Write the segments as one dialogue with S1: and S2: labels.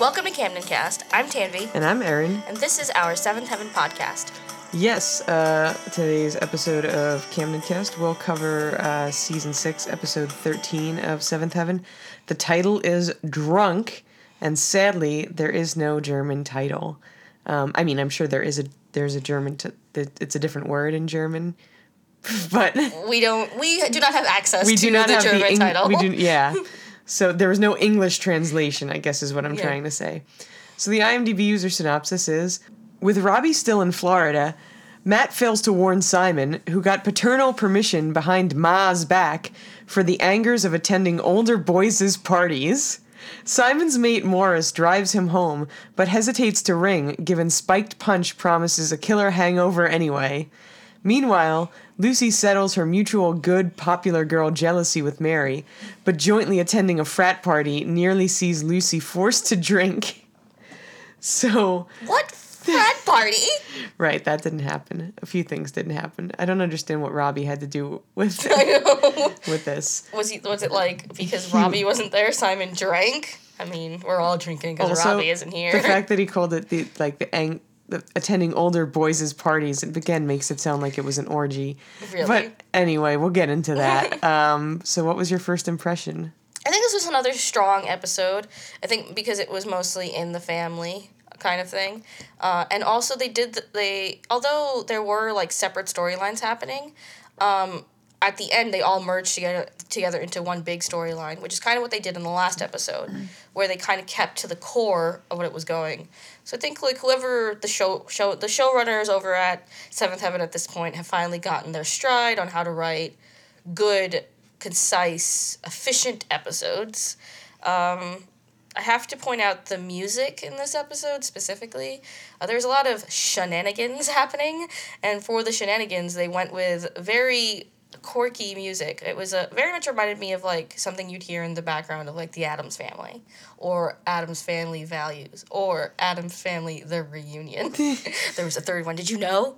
S1: Welcome to Camden Cast. I'm Tanvi,
S2: And I'm Aaron.
S1: and this is our Seventh Heaven podcast.
S2: Yes, uh, today's episode of Camden Cast will cover uh, season six, episode 13 of Seventh Heaven. The title is Drunk, and sadly, there is no German title. Um, I mean, I'm sure there is a there's a German. T- it's a different word in German, but
S1: We don't. We do not have access
S2: we
S1: to
S2: do not
S1: the
S2: have
S1: German
S2: the Eng-
S1: title.
S2: We do, yeah. So there was no English translation, I guess is what I'm
S1: Yeah.
S2: trying to say. So the IMDb user synopsis is With Robbie still in Florida, Matt fails to warn Simon, who got paternal permission behind Ma's back for the angers of attending older boys' parties. Simon's mate Morris drives him home, but hesitates to ring given Spiked Punch promises a killer hangover anyway. Meanwhile, Lucy settles her mutual good popular girl jealousy with Mary, but jointly attending a frat party nearly sees Lucy forced to drink. So,
S1: what frat party?
S2: right, that didn't happen. A few things didn't happen. I don't understand what Robbie had to do with with this.
S1: Was he? Was it like because Robbie wasn't there? Simon drank. I mean, we're all drinking because Robbie isn't here.
S2: The fact that he called it the like the ang- attending older boys' parties it again makes it sound like it was an orgy.
S1: Really?
S2: But anyway, we'll get into that. um, so what was your first impression?
S1: I think this was another strong episode. I think because it was mostly in the family kind of thing, uh, and also they did the, they although there were like separate storylines happening. Um, at the end, they all merged together together into one big storyline, which is kind of what they did in the last episode, where they kind of kept to the core of what it was going. So I think like whoever the show show the showrunners over at Seventh Heaven at this point have finally gotten their stride on how to write good, concise, efficient episodes. Um, I have to point out the music in this episode specifically. Uh, there's a lot of shenanigans happening, and for the shenanigans, they went with very quirky music. It was a very much reminded me of like something you'd hear in the background of like the Addams Family, or Addams Family Values, or Addams Family The Reunion. there was a third one. Did you know?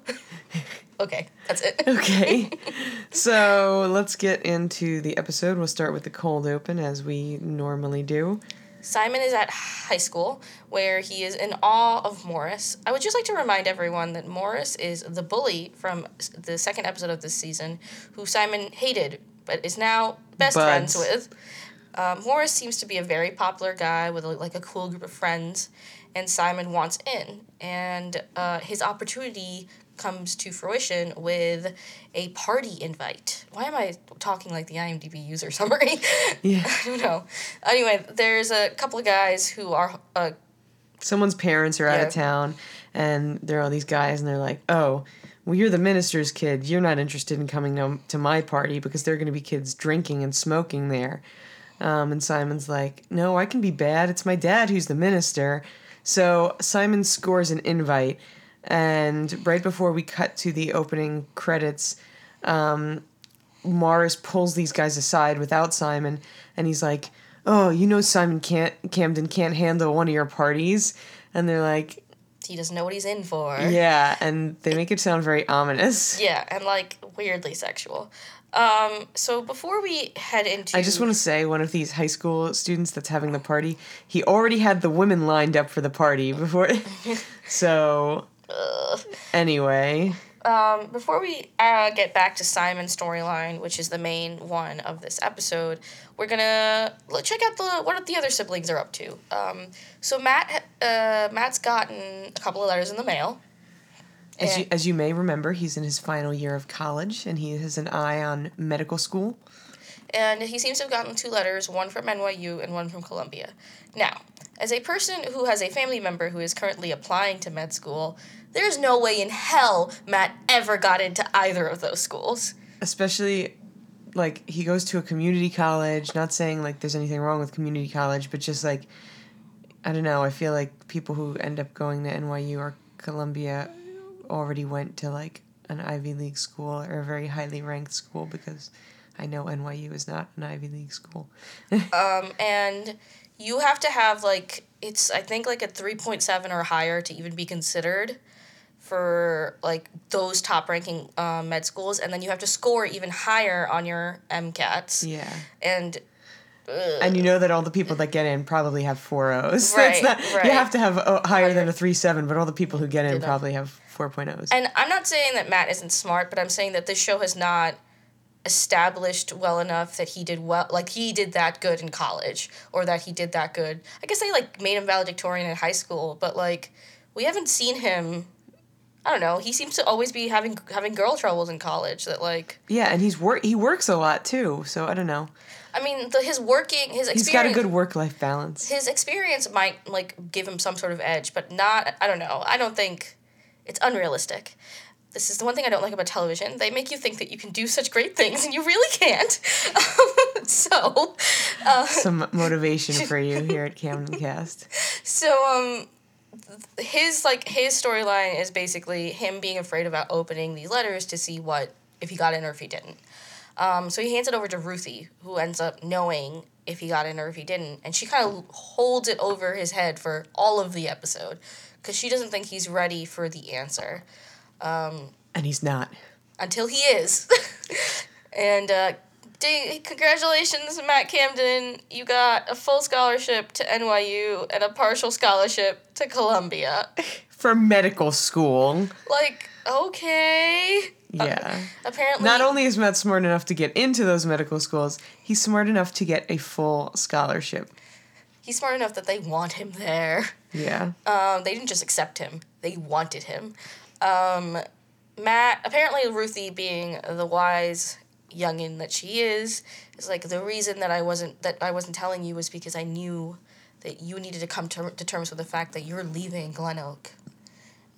S1: okay, that's it.
S2: Okay. so let's get into the episode. We'll start with the cold open as we normally do.
S1: Simon is at high school where he is in awe of Morris. I would just like to remind everyone that Morris is the bully from the second episode of this season, who Simon hated but is now best friends with. Um, Morris seems to be a very popular guy with like a cool group of friends, and Simon wants in. And uh, his opportunity comes to fruition with a party invite. Why am I talking like the IMDb user summary?
S2: Yeah.
S1: I don't know. Anyway, there's a couple of guys who are uh,
S2: Someone's parents are out of town, and there are all these guys, and they're like, "Oh, well, you're the minister's kid. You're not interested in coming to, to my party because there are going to be kids drinking and smoking there." Um, and Simon's like, "No, I can be bad. It's my dad who's the minister." So Simon scores an invite, and right before we cut to the opening credits, um, Morris pulls these guys aside without Simon, and he's like, "Oh, you know Simon can't Camden can't handle one of your parties," and they're like,
S1: he doesn't know what he's in for.
S2: "Yeah," and they make it sound very ominous.
S1: Yeah, and like weirdly sexual. Um, so before we head into,
S2: I just want to say, one of these high school students that's having the party, he already had the women lined up for the party before. so, anyway,
S1: um, before we uh, get back to Simon's storyline, which is the main one of this episode, we're gonna check out the what the other siblings are up to. Um, so Matt, uh, Matt's gotten a couple of letters in the mail.
S2: as you, as you may remember, he's in his final year of college, and he has an eye on medical school.
S1: and he seems to have gotten two letters, one from NYU and one from Columbia. Now, as a person who has a family member who is currently applying to med school, there's no way in hell Matt ever got into either of those schools.
S2: especially like he goes to a community college not saying like there's anything wrong with community college but just like i don't know i feel like people who end up going to nyu or columbia already went to like an ivy league school or a very highly ranked school because i know nyu is not an ivy league school
S1: Um, and you have to have like it's I think like a three point seven or higher to even be considered for like those top ranking um, med schools, and then you have to score even higher on your MCATs.
S2: yeah
S1: And
S2: And you know that all the people that get in probably have four O's.
S1: Right,
S2: not,
S1: right.
S2: You have to have a, higher than a three seven, but all the people who get in probably have 4.0s.
S1: And I'm not saying that Matt isn't smart, but I'm saying that this show has not established well enough that he did well like he did that good in college or that he did that good. I guess they like made him valedictorian in high school, but like we haven't seen him I don't know. He seems to always be having having girl troubles in college that like
S2: yeah, and he's work he works a lot too, so I don't know.
S1: I mean, the, his working his experience
S2: He's got a good work life balance.
S1: his experience might like give him some sort of edge, but not. I don't know. I don't think it's unrealistic. This is the one thing I don't like about television. They make you think that you can do such great things, and you really can't. so, uh,
S2: Some motivation for you here at Camden Cast.
S1: so um, his like his storyline is basically him being afraid about opening these letters to see what if he got in or if he didn't. Um, so he hands it over to Ruthie, who ends up knowing if he got in or if he didn't, and she kind of holds it over his head for all of the episode because she doesn't think he's ready for the answer
S2: And he's not.
S1: until he is. and uh, congratulations, Matt Camden! You got a full scholarship to NYU and a partial scholarship to Columbia.
S2: For medical school.
S1: Like, okay.
S2: Yeah.
S1: Apparently,
S2: Not only is Matt smart enough to get into those medical schools, he's smart enough to get a full scholarship.
S1: he's smart enough that they want him there.
S2: Yeah.
S1: Um, they didn't just accept him; they wanted him. Um, Matt, apparently, Ruthie, being the wise youngin that she is, is like the reason that I wasn't that I wasn't telling you was because I knew that you needed to come to, to terms with the fact that you're leaving Glen Oak.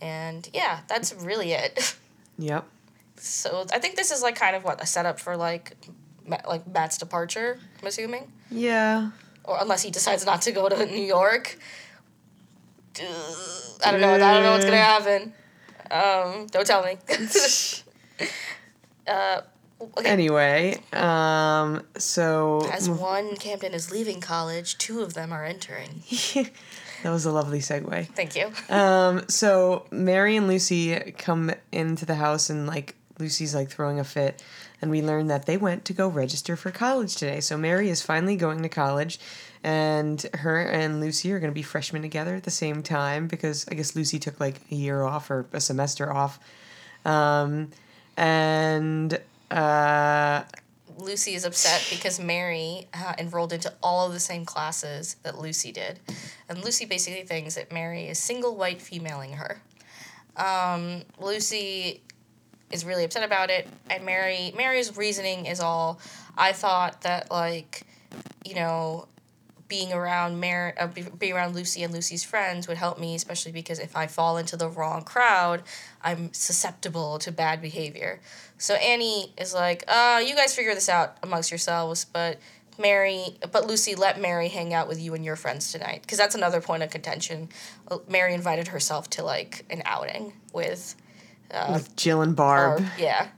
S1: And yeah, that's really it.
S2: Yep.
S1: So I think this is like kind of what a setup for like, like Matt's departure. I'm assuming,
S2: Yeah.
S1: or unless he decides not to go to New York. I don't know. I don't know what's gonna happen. Um, don't tell me. uh, okay.
S2: Anyway, um, so
S1: As one Camden is leaving college, two of them are entering.
S2: that was a lovely segue.
S1: Thank you.
S2: Um, so Mary and Lucy come into the house and like Lucy's like throwing a fit, and we learn that they went to go register for college today. So Mary is finally going to college, and her and Lucy are going to be freshmen together at the same time because I guess Lucy took like a year off or a semester off, um, and uh,
S1: Lucy is upset because Mary uh, enrolled into all of the same classes that Lucy did. And Lucy basically thinks that Mary is single white femaling her. Um, Lucy is really upset about it, and Mary Mary's reasoning is all I thought that like, you know, being around Mary, uh, being around Lucy and Lucy's friends would help me, especially because if I fall into the wrong crowd, I'm susceptible to bad behavior. So Annie is like, uh, you guys figure this out amongst yourselves, but Mary, but Lucy, let Mary hang out with you and your friends tonight, because that's another point of contention. Uh, Mary invited herself to like an outing with
S2: with Jill and Barb.
S1: Barb, yeah.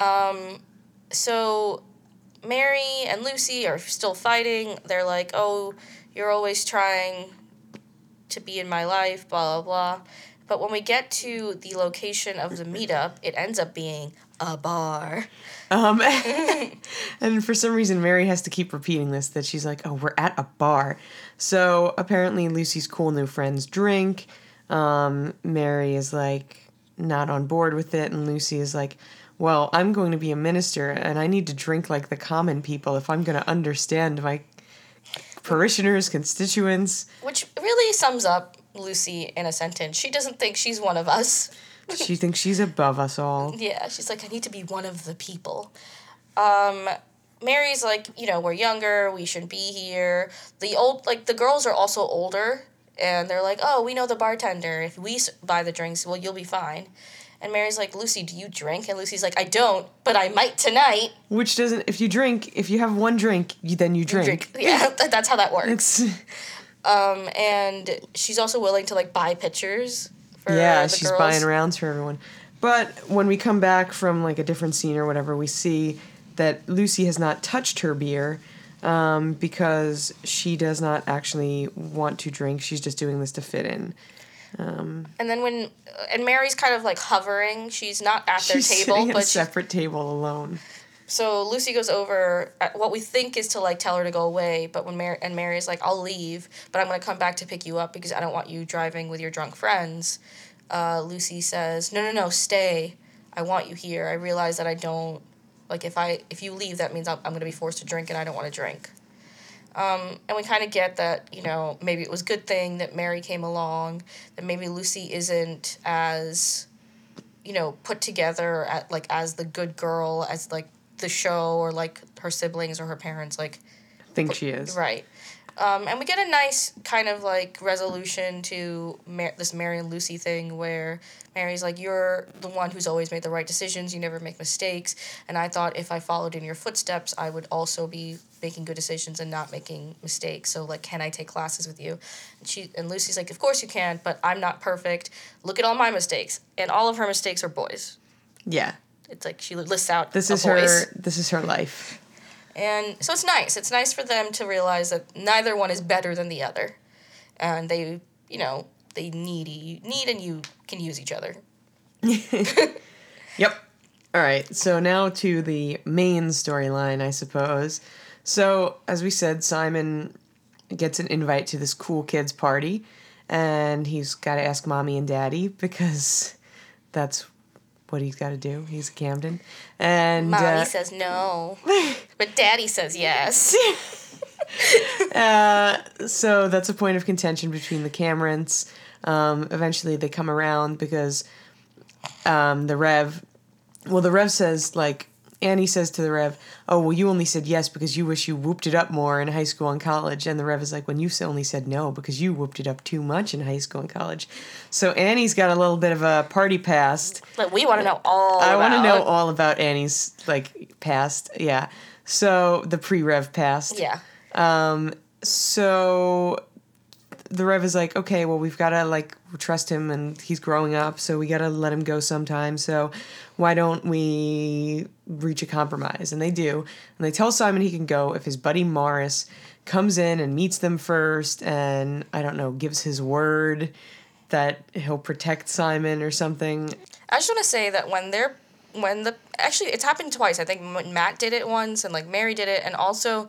S1: Um, so Mary and Lucy are still fighting. They're like, oh, you're always trying to be in my life, blah, blah, blah. But when we get to the location of the meetup, it ends up being a bar.
S2: Um, and for some reason, Mary has to keep repeating this that she's like, oh, we're at a bar. So apparently, Lucy's cool new friends drink. Um, Mary is like not on board with it, and Lucy is like, well, I'm going to be a minister, and I need to drink like the common people if I'm going to understand my parishioners, constituents.
S1: Which really sums up Lucy in a sentence. She doesn't think she's one of us.
S2: She thinks she's above us all.
S1: Yeah, she's like, I need to be one of the people. Um, Mary's like, you know, we're younger, we shouldn't be here. The old, like, the girls are also older, and they're like, oh, we know the bartender. If we buy the drinks, well, you'll be fine. And Mary's like, Lucy, do you drink? And Lucy's like, I don't, but I might tonight.
S2: Which doesn't, if you drink, if you have one drink, you, then you drink.
S1: Drink. Yeah, that's how that works. Um, and she's also willing to, like, buy pictures for
S2: yeah, she's
S1: girls.
S2: buying rounds for everyone. But when we come back from like a different scene or whatever, we see that Lucy has not touched her beer um, because she does not actually want to drink. She's just doing this to fit in.
S1: And then when, and Mary's kind of, like, hovering. She's not at their
S2: She's
S1: table,
S2: at
S1: but
S2: a
S1: she,
S2: separate table alone.
S1: so Lucy goes over at what we think is to like tell her to go away, but when Mary and Mary's like, "I'll leave, but I'm gonna come back to pick you up because I don't want you driving with your drunk friends." Uh, Lucy says, "No, no, no, stay. I want you here. I realize that I don't like if I if you leave, that means I'm, I'm gonna be forced to drink, and I don't want to drink." Um, and we kind of get that you know maybe it was a good thing that Mary came along, that maybe Lucy isn't as you know put together at like as the good girl as like the show or like her siblings or her parents like
S2: think she is.
S1: right um, and we get a nice kind of like resolution to Mar- this Mary and Lucy thing where Mary's like, You're the one who's always made the right decisions, you never make mistakes. And I thought if I followed in your footsteps, I would also be making good decisions and not making mistakes. So, like, can I take classes with you? And, she, and Lucy's like, Of course you can, but I'm not perfect. Look at all my mistakes. And all of her mistakes are boys.
S2: Yeah.
S1: It's like she lists out
S2: This is
S1: boys.
S2: her this is her life.
S1: And so it's nice. It's nice for them to realize that neither one is better than the other. And they, you know, they need you need and you can use each other.
S2: Yep. All right. So now to the main storyline, I suppose. So, as we said, Simon gets an invite to this cool kids party and he's got to ask mommy and daddy because that's what he's got to do. He's a Camden. And
S1: Mommy
S2: uh,
S1: says no, but Daddy says yes.
S2: uh, so that's a point of contention between the Camdens. Um, eventually, they come around because um, the Rev, well, the Rev says like Annie says to the Rev, "Oh, well, you only said yes because you wish you whooped it up more in high school and college." And the Rev is like, "When you only said no because you whooped it up too much in high school and college." So Annie's got a little bit of a party past.
S1: Like we want to know all.
S2: I want to know all about Annie's like past. Yeah. So the pre-Rev past.
S1: Yeah.
S2: Um, so the Rev is like, okay, well, we've got to like trust him and he's growing up, so we got to let him go sometime. So why don't we reach a compromise? And they do. And they tell Simon he can go if his buddy Morris comes in and meets them first and, I don't know, gives his word that he'll protect Simon or something.
S1: I just want to say that when they're when the actually it's happened twice. I think Matt did it once and like Mary did it and also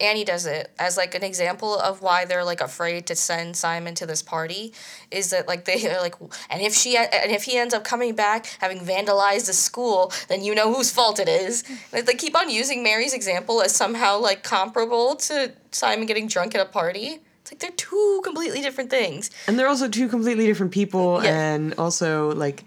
S1: Annie does it as like an example of why they're like afraid to send Simon to this party is that like they are like and if she and if he ends up coming back having vandalized the school then you know whose fault it is. Like, they keep on using Mary's example as somehow like comparable to Simon getting drunk at a party. It's like they're two completely different things.
S2: And they're also two completely different people
S1: Yeah.
S2: and also like,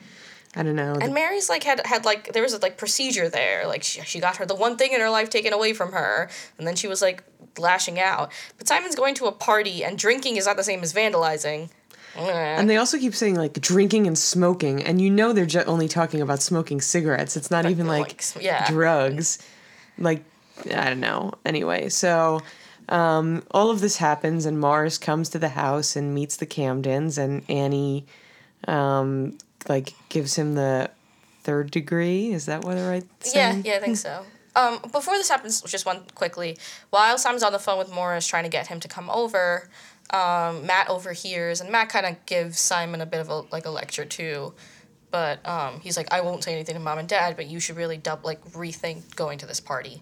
S2: I don't know.
S1: And Mary's like had had like there was a like procedure there. Like she, she got her the one thing in her life taken away from her, and then she was like lashing out. But Simon's going to a party, and drinking is not the same as vandalizing.
S2: And they also keep saying like drinking and smoking, and you know they're ju- only talking about smoking cigarettes. It's not even like,
S1: like, yeah.
S2: drugs. Like I don't know. Anyway, so um, all of this happens, and Morris comes to the house and meets the Camdens, and Annie um, like gives him the third degree. Is that what the right?
S1: Yeah,
S2: saying?
S1: yeah, I think so. Um, before this happens, just one quickly. While Simon's on the phone with Morris trying to get him to come over, um, Matt overhears, and Matt kind of gives Simon a bit of a like a lecture too. But um, he's like, I won't say anything to mom and dad, but you should really dub like rethink going to this party.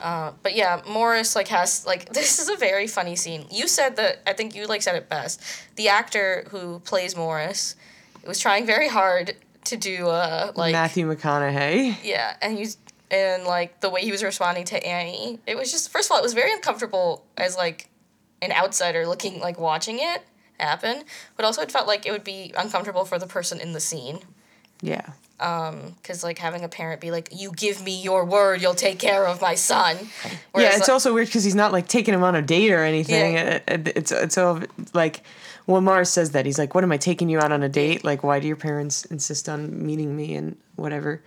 S1: Uh, but yeah, Morris like has like this is a very funny scene. You said that I think you like said it best. The actor who plays Morris was trying very hard to do uh like
S2: Matthew McConaughey.
S1: yeah, and he's and like the way he was responding to Annie, it was just first of all, it was very uncomfortable as like an outsider looking like watching it happen, but also it felt like it would be uncomfortable for the person in the scene
S2: Yeah.
S1: because like having a parent be like, "You give me your word, you'll take care of my son."
S2: yeah, it's
S1: like-
S2: also weird because he's not like taking him on a date or anything.
S1: Yeah.
S2: It- it- it's it's all like when Morris says that he's like, "What am I taking you out on a date? Like, why do your parents insist on meeting me and whatever?"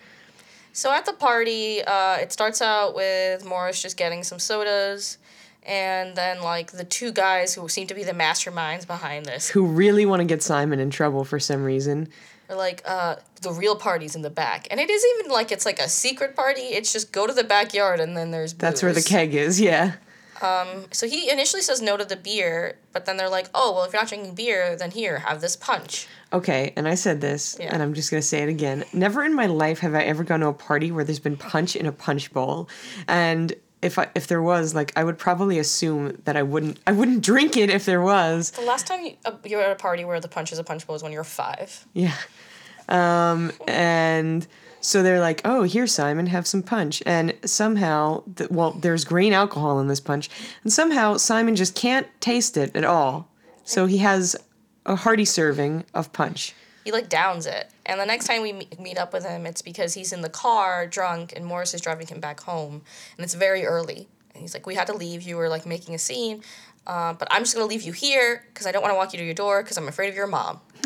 S1: So at the party, uh, it starts out with Morris just getting some sodas, and then like the two guys who seem to be the masterminds behind this
S2: Who really want to get Simon in trouble for some reason?
S1: are like, uh, the real party's in the back, and it is even like it's like a secret party. It's just go to the backyard and then there's
S2: That's where the keg is. Yeah.
S1: Um, so he initially says no to the beer, but then they're like, "Oh, well, if you're not drinking beer, then here, have this punch."
S2: Okay, and I said this,
S1: Yeah.
S2: and I'm just gonna say it again. Never in my life have I ever gone to a party where there's been punch in a punch bowl, and if I if there was, like, I would probably assume that I wouldn't I wouldn't drink it if there was.
S1: The last time you, uh, you were at a party where the punch is a punch bowl was when you were five.
S2: Yeah. Um, and so they're like, "Oh, here, Simon, have some punch." And somehow, th- well, there's grain alcohol in this punch, and somehow Simon just can't taste it at all. So he has a hearty serving of punch.
S1: He like downs it, and the next time we meet, meet up with him, it's because he's in the car drunk, and Morris is driving him back home, and it's very early. And he's like, "We had to leave. You were like making a scene." Uh, but I'm just gonna leave you here because I don't want to walk you to your door because I'm afraid of your mom.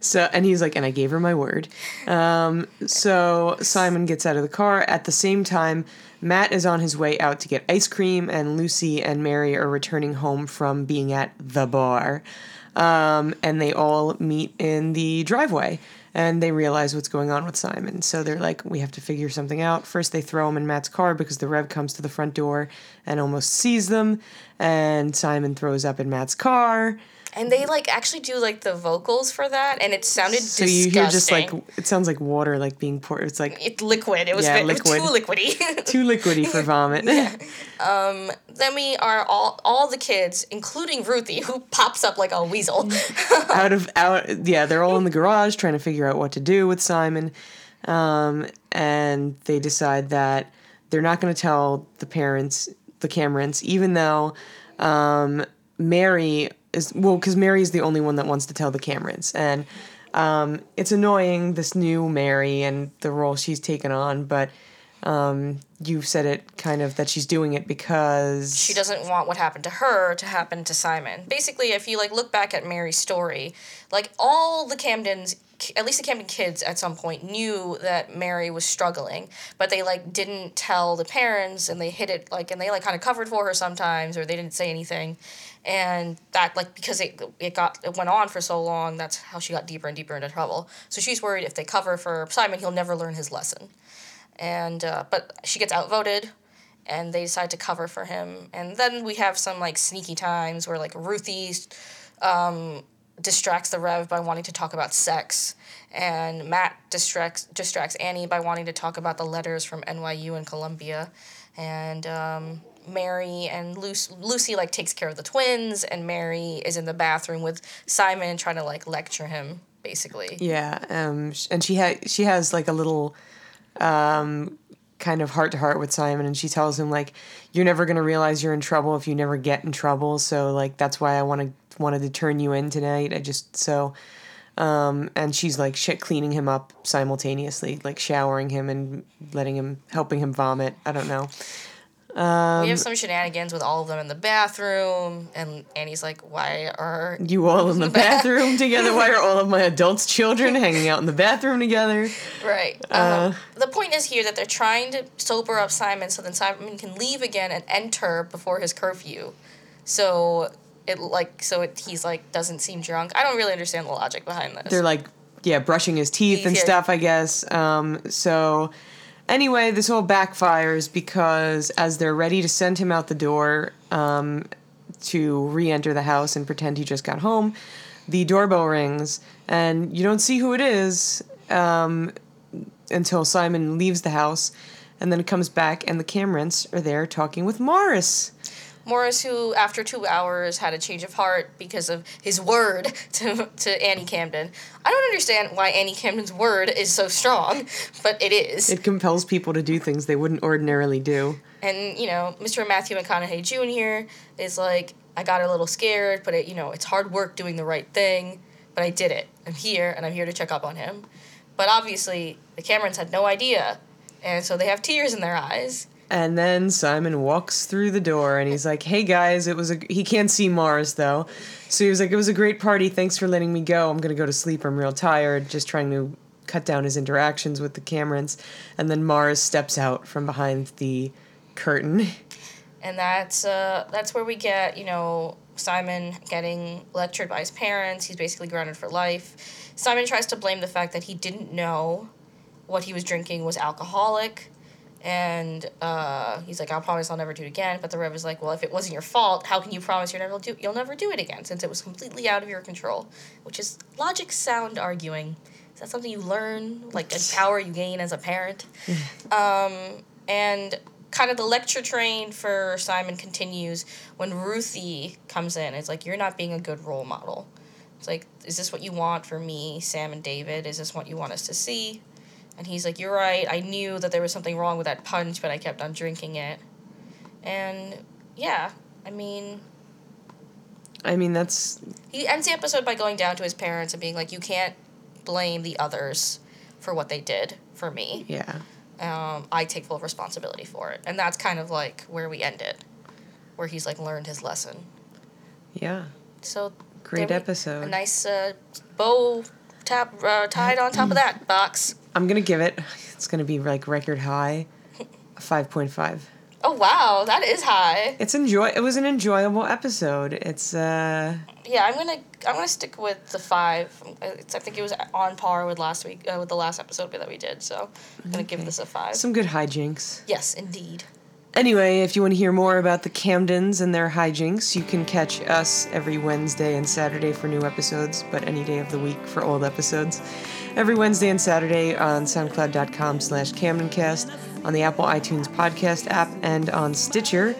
S2: So, and he's like, and I gave her my word. Um, so Simon gets out of the car. At the same time, Matt is on his way out to get ice cream, and Lucy and Mary are returning home from being at the bar. Um, and they all meet in the driveway and they realize what's going on with Simon. So they're like, we have to figure something out. First, they throw him in Matt's car because the Rev comes to the front door and almost sees them. And Simon throws up in Matt's car.
S1: And they like actually do like the vocals for that, and it sounded
S2: So
S1: disgusting.
S2: you hear just like it sounds like water like being poured. It's like
S1: it's liquid. It was,
S2: Yeah,
S1: ve- it was too liquidy.
S2: too liquidy for vomit.
S1: then we are all all the kids, including Ruthie, who pops up like a weasel.
S2: out of out yeah, they're all in the garage trying to figure out what to do with Simon. Um, and they decide that they're not going to tell the parents, the Camdens, even though um, Mary is well, because Mary is the only one that wants to tell the Camdens, and um, it's annoying this new Mary and the role she's taken on, but. Um, you said it kind of that she's doing it because
S1: she doesn't want what happened to her to happen to Simon. Basically, if you like look back at Mary's story, like all the Camdens, at least the Camden kids at some point knew that Mary was struggling, but they like didn't tell the parents and they hid it like and they like kind of covered for her sometimes or they didn't say anything. And that like because it it got it went on for so long, that's how she got deeper and deeper into trouble. So she's worried if they cover for Simon, he'll never learn his lesson. And uh, but she gets outvoted and they decide to cover for him. And then we have some like sneaky times where like Ruthie um, distracts the Rev by wanting to talk about sex, and Matt distracts distracts Annie by wanting to talk about the letters from NYU and Columbia, and um, Mary and Lucy, Lucy like takes care of the twins, and Mary is in the bathroom with Simon trying to like lecture him basically.
S2: Yeah, um, and she had she has like a little um, kind of heart to heart with Simon, and she tells him like, "You're never gonna realize you're in trouble if you never get in trouble. So like that's why I want to wanted to turn you in tonight. I just so." Um, and she's like shit cleaning him up simultaneously, like showering him and letting him, helping him vomit. I don't know.
S1: We
S2: Um,
S1: have some shenanigans with all of them in the bathroom, and Annie's like, "Why are
S2: You all in the bathroom together? Why are all of my adults' children hanging out in the bathroom together?
S1: Right. Um, the point is here that they're trying to sober up Simon so then Simon can leave again and enter before his curfew. So it like so it, he's like doesn't seem drunk. I don't really understand the logic behind this.
S2: they're like yeah brushing his teeth and
S1: Yeah.
S2: stuff i guess um, so anyway this all backfires because as they're ready to send him out the door um, to re-enter the house and pretend he just got home the doorbell rings and you don't see who it is um, until simon leaves the house and then it comes back and the camdens are there talking with morris
S1: Morris, who after two hours had a change of heart because of his word to, to Annie Camden. I don't understand why Annie Camden's word is so strong, but it is.
S2: it compels people to do things they wouldn't ordinarily do
S1: And you know, Mr. Matthew McConaughey Jr. is like, I got a little scared, but it, you know, it's hard work doing the right thing, but I did it. I'm here, and I'm here to check up on him. But obviously, the Camdens had no idea, and so they have tears in their eyes.
S2: And then Simon walks through the door and he's like, "Hey guys, it was a he can't see Morris though." So he was like, "It was a great party. Thanks for letting me go. I'm going to go to sleep. I'm real tired." Just trying to cut down his interactions with the Camdens. And then Morris steps out from behind the curtain.
S1: and that's uh, that's where we get you know Simon getting lectured by his parents. He's basically grounded for life. Simon tries to blame the fact that he didn't know what he was drinking was alcoholic, And uh, he's like, I'll promise I'll never do it again. But the Rev is like, well, if it wasn't your fault, how can you promise you'll never do you'll never do it again since it was completely out of your control? Which is logic sound arguing. Is that something you learn, like a power you gain as a parent? um, and kind of the lecture train for Simon continues when Ruthie comes in. It's like, you're not being a good role model. It's like, is this what you want for me, Sam and David? Is this what you want us to see? And he's like, You're right. I knew that there was something wrong with that punch, but I kept on drinking it. And yeah, I mean,
S2: I mean, that's
S1: he ends the episode by going down to his parents and being like, You can't blame the others for what they did for me.
S2: yeah.
S1: Um, I take full responsibility for it. And that's kind of like where we end it, where he's like learned his lesson.
S2: Yeah.
S1: So
S2: Great episode.
S1: A nice uh, bow tap uh, tied on top of that box.
S2: I'm gonna give it. It's gonna be like record high, five point five.
S1: Oh wow, that is high.
S2: It's enjoy. It was an enjoyable episode. It's uh.
S1: Yeah, I'm gonna I'm gonna stick with the five. It's, I think it was on par with last week uh, with the last episode that we did. So I'm gonna give this a five.
S2: Some good hijinks.
S1: yes, indeed.
S2: Anyway, if you want to hear more about the Camdens and their hijinks, you can catch us every Wednesday and Saturday for new episodes, but any day of the week for old episodes. Every Wednesday and Saturday on SoundCloud.com slash CamdenCast, on the Apple iTunes podcast app, and on Stitcher.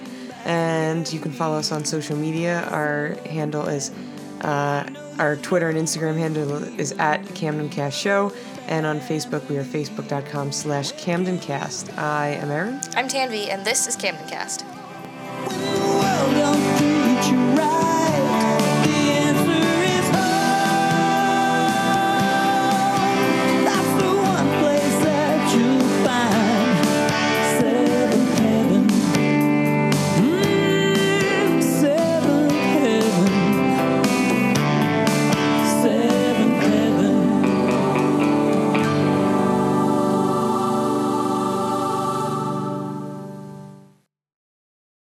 S2: And you can follow us on social media. Our handle is, uh, our Twitter and Instagram handle is at CamdenCast Show. And on Facebook, we are facebook.com slash CamdenCast. I am Aaron.
S1: I'm Tanvi, and this is Camden Cast.